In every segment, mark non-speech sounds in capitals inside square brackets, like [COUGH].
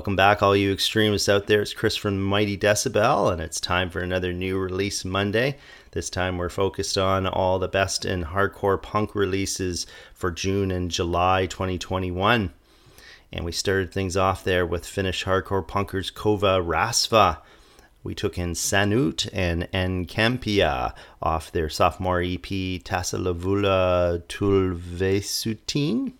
Welcome back, all you extremists out there. It's Chris from Mighty Decibel, and it's time for another new release Monday. This time we're focused on all the best in hardcore punk releases for June and July 2021. And we started things off there with Finnish hardcore punkers Kovaa Rasvaa. We took in Sanut and Encampia off their sophomore EP Tasaluvulla Tulevaisuuteen.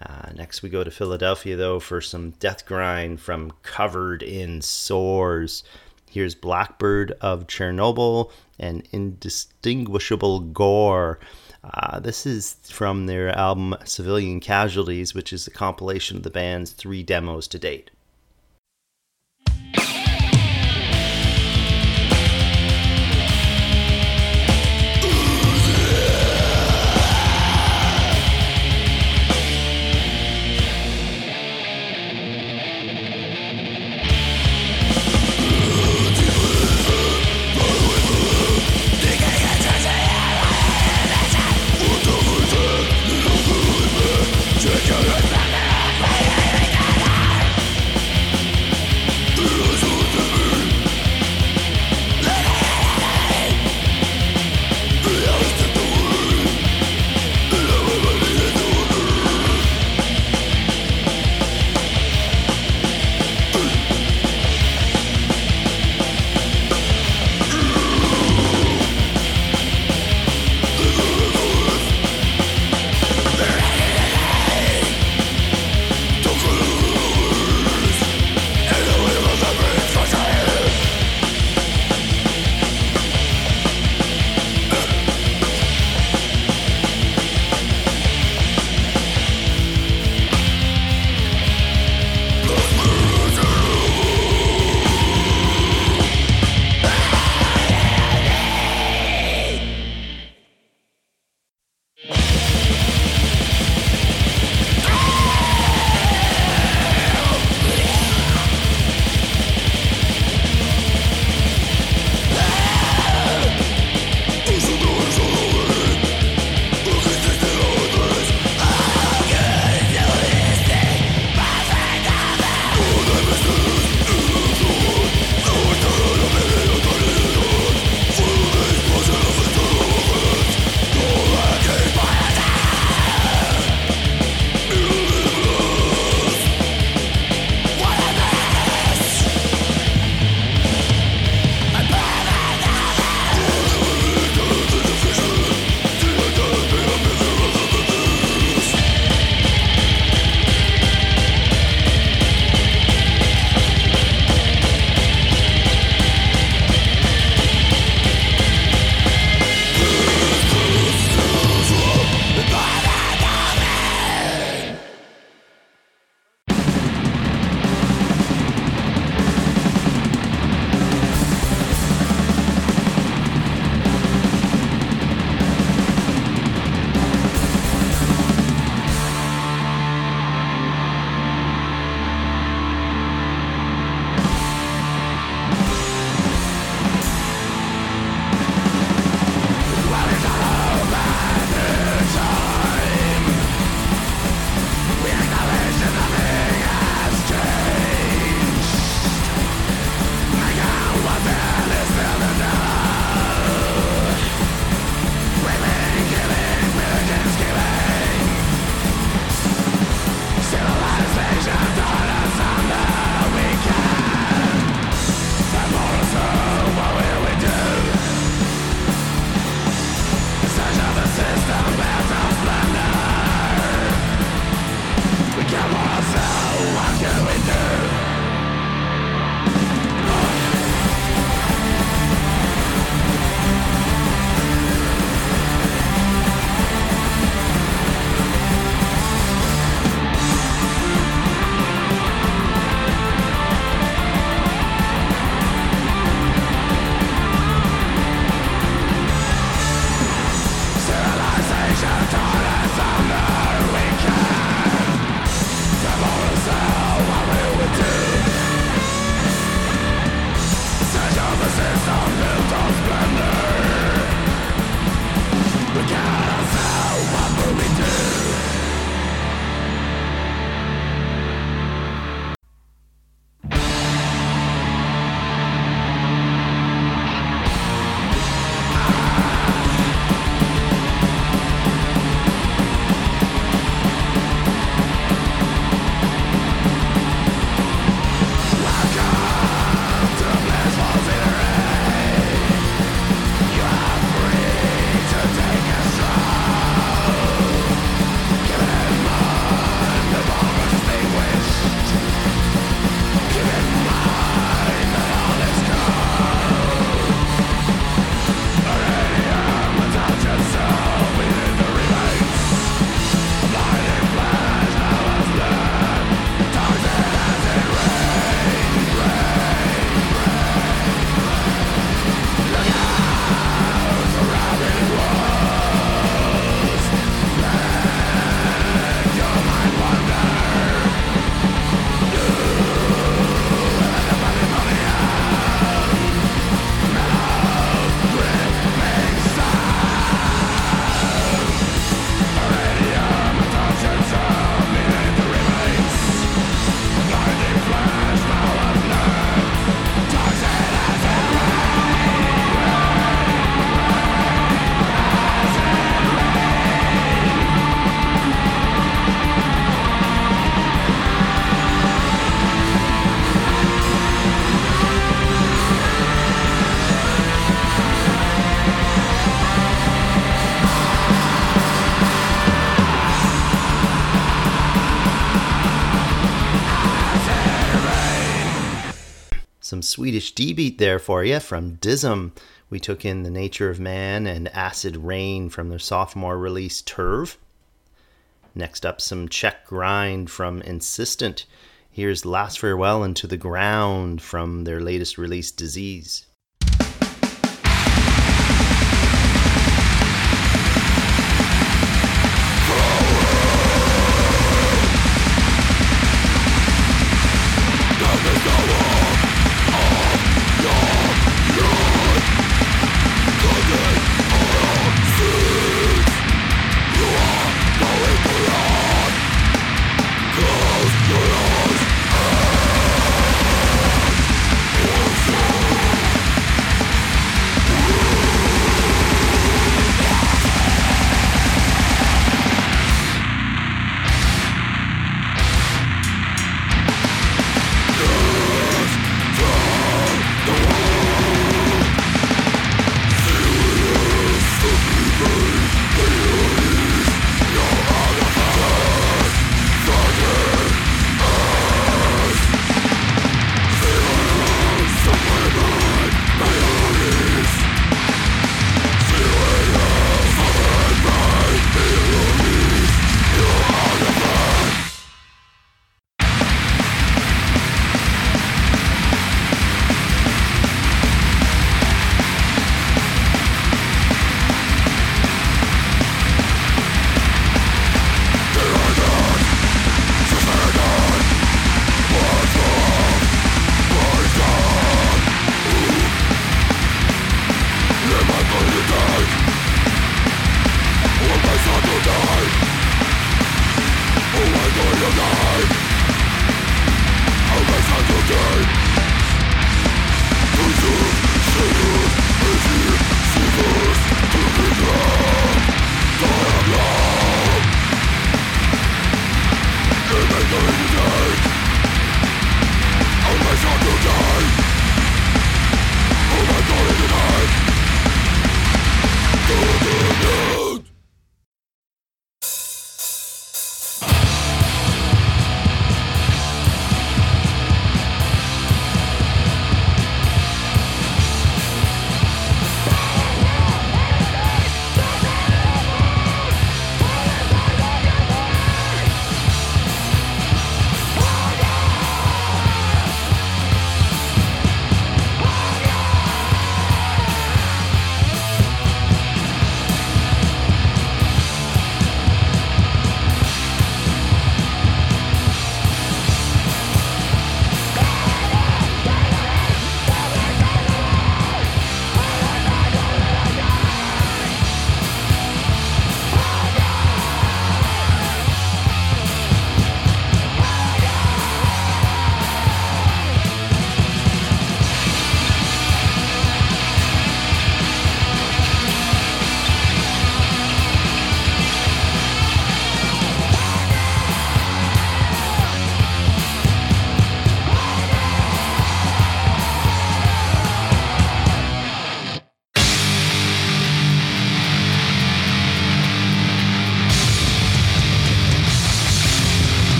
Uh, next, we go to Philadelphia, though, for some death grind from Covered in Sores. Here's Blackbird of Chernobyl and Indistinguishable Gore. Uh, this is from their album Civilian Casualties, which is a compilation of the band's three demos to date. Swedish D beat there for you from Dism. We took in The Nature of Man and Acid Rain from their sophomore release Terve. Next up, some Czech grind from Insistent. Here's Last Farewell into the Ground from their latest release Disease.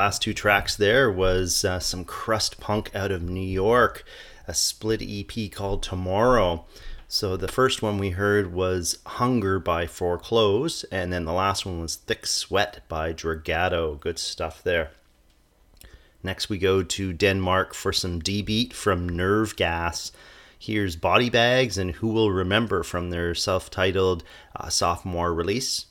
Last two tracks there was uh, some crust punk out of New York, a split EP called Tomorrow. So the first one we heard was Hunger by Forclose, and then the last one was Thick Sweat by Drogato. Good stuff there. Next, we go to Denmark for some D beat from Nervegas. Here's Body Bags and Who Will Remember from their self titled uh, sophomore release.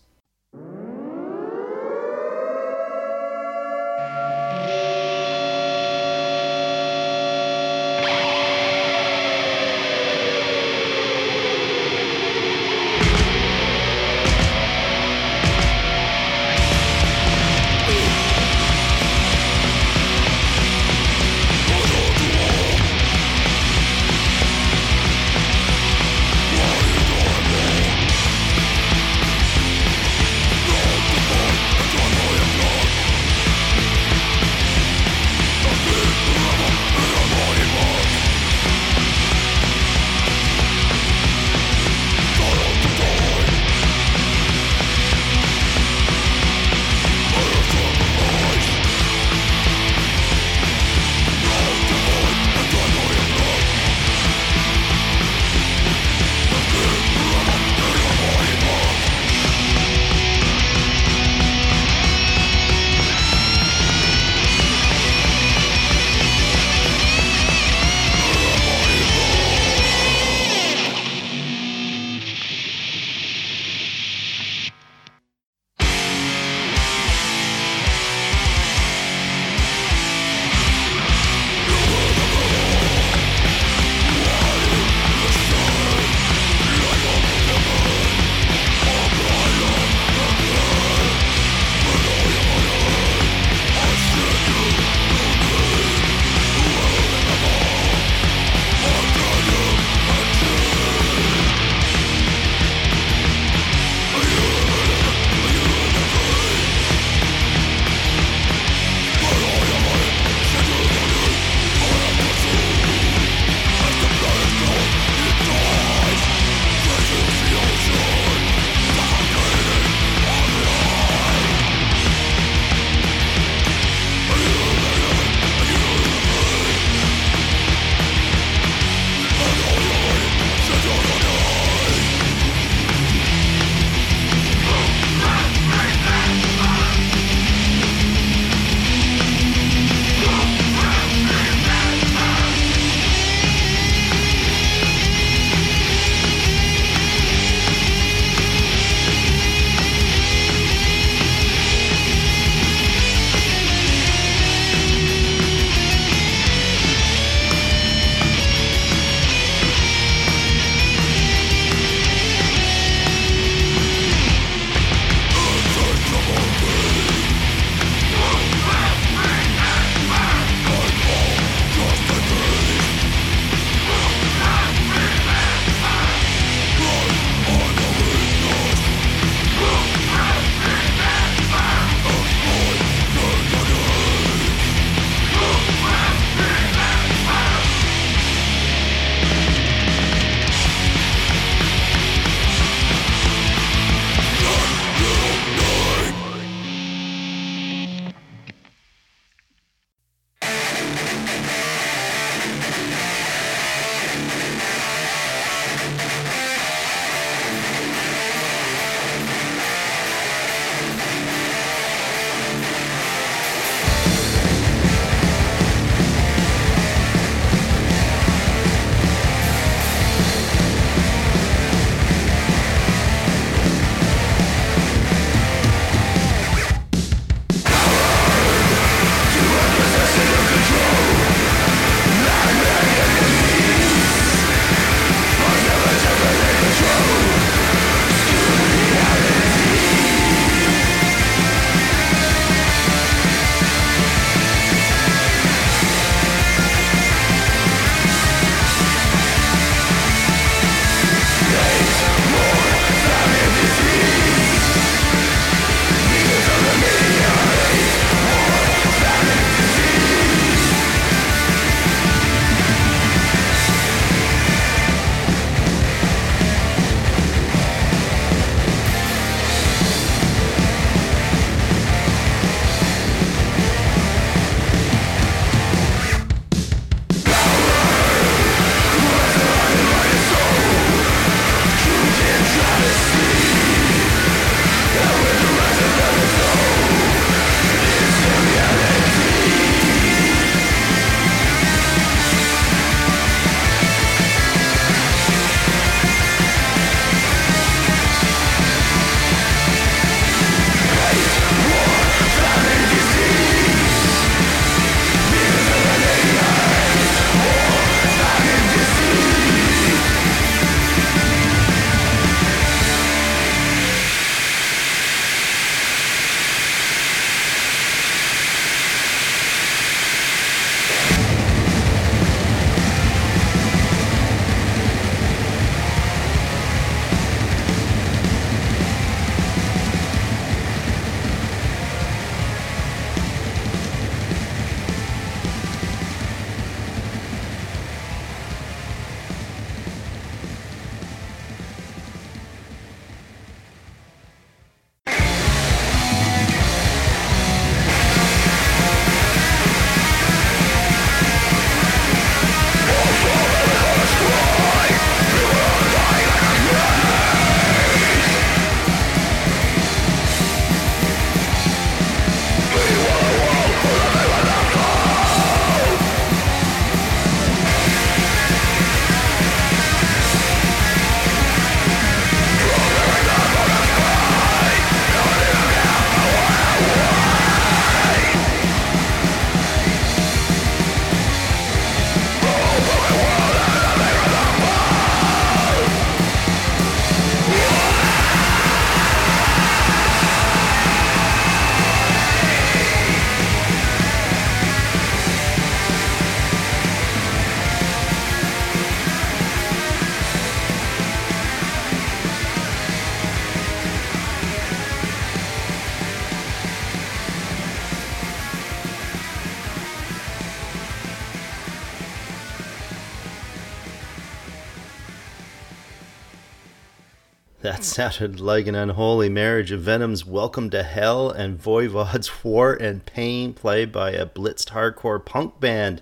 Sounded like an unholy marriage of Venom's Welcome to Hell and Voivod's [LAUGHS] War and Pain, played by a blitzed hardcore punk band,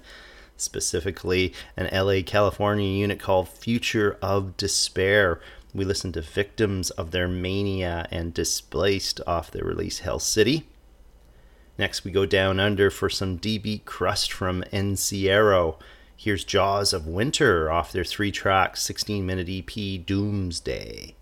specifically an LA, California unit called Future of Despair. We listened to Victims of Their Mania and Displaced off their release Hell City. Next, we go down under for some DB crust from Encierro. Here's Jaws of Winter off their three track, 16 minute EP Doomsday.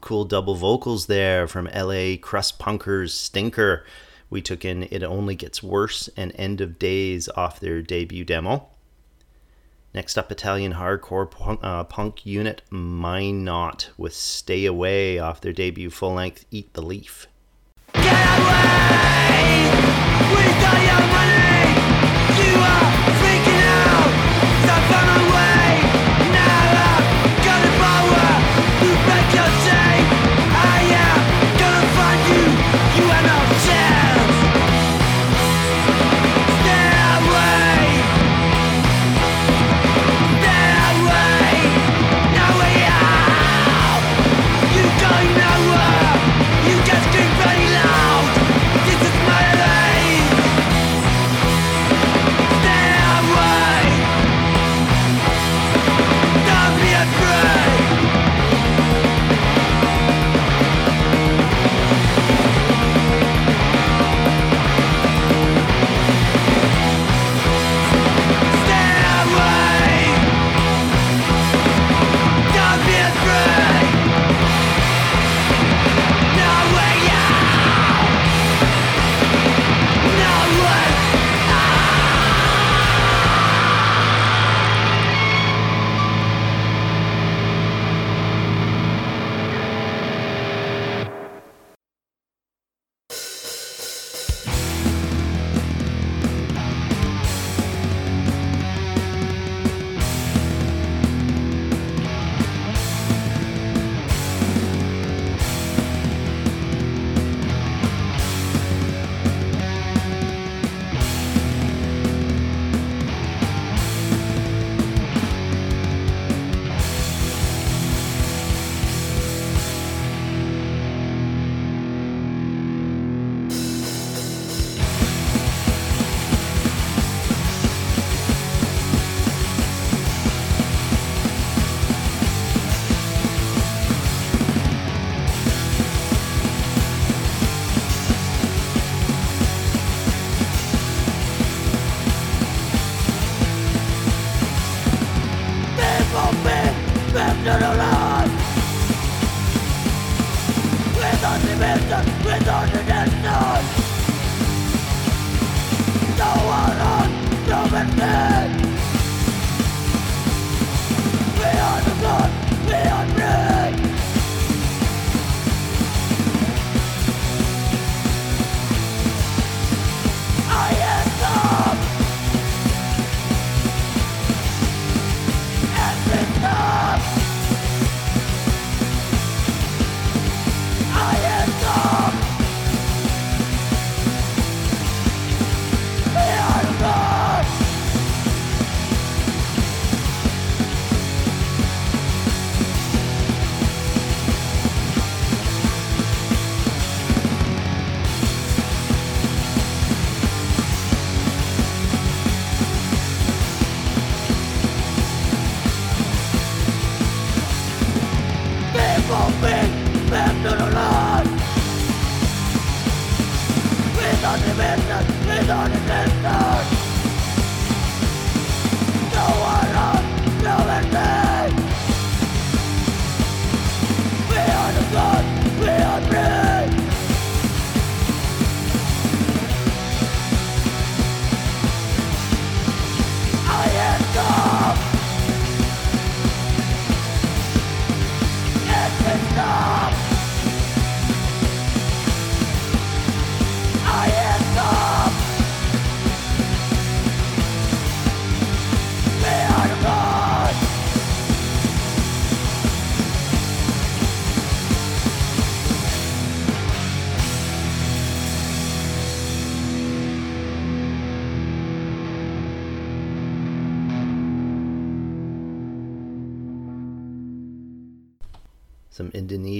Cool double vocals there from LA crust punkers Stinker. We took in It Only Gets Worse and End of Days off their debut demo. Next up, Italian hardcore punk, uh, punk unit Mind Knot with Stay Away off their debut full length Eat the Leaf.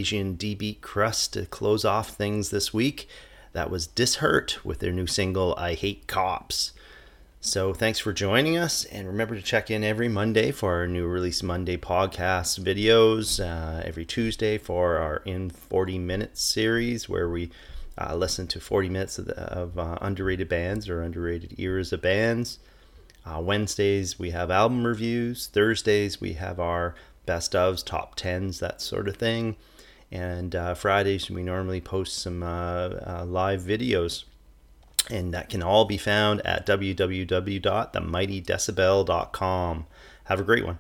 Indonesian D beat crust to close off things this week. That was Dishurt with their new single, I Hate Cops. So thanks for joining us, and remember to check in every Monday for our new Release Monday podcast videos, uh, every Tuesday for our In 40 Minutes series, where we uh, listen to 40 minutes of, the, of uh, underrated bands or underrated eras of bands. Uh, Wednesdays, we have album reviews. Thursdays, we have our best ofs, top tens, that sort of thing. And uh, Fridays, we normally post some uh, uh, live videos. And that can all be found at www.themightydecibel.com. Have a great one.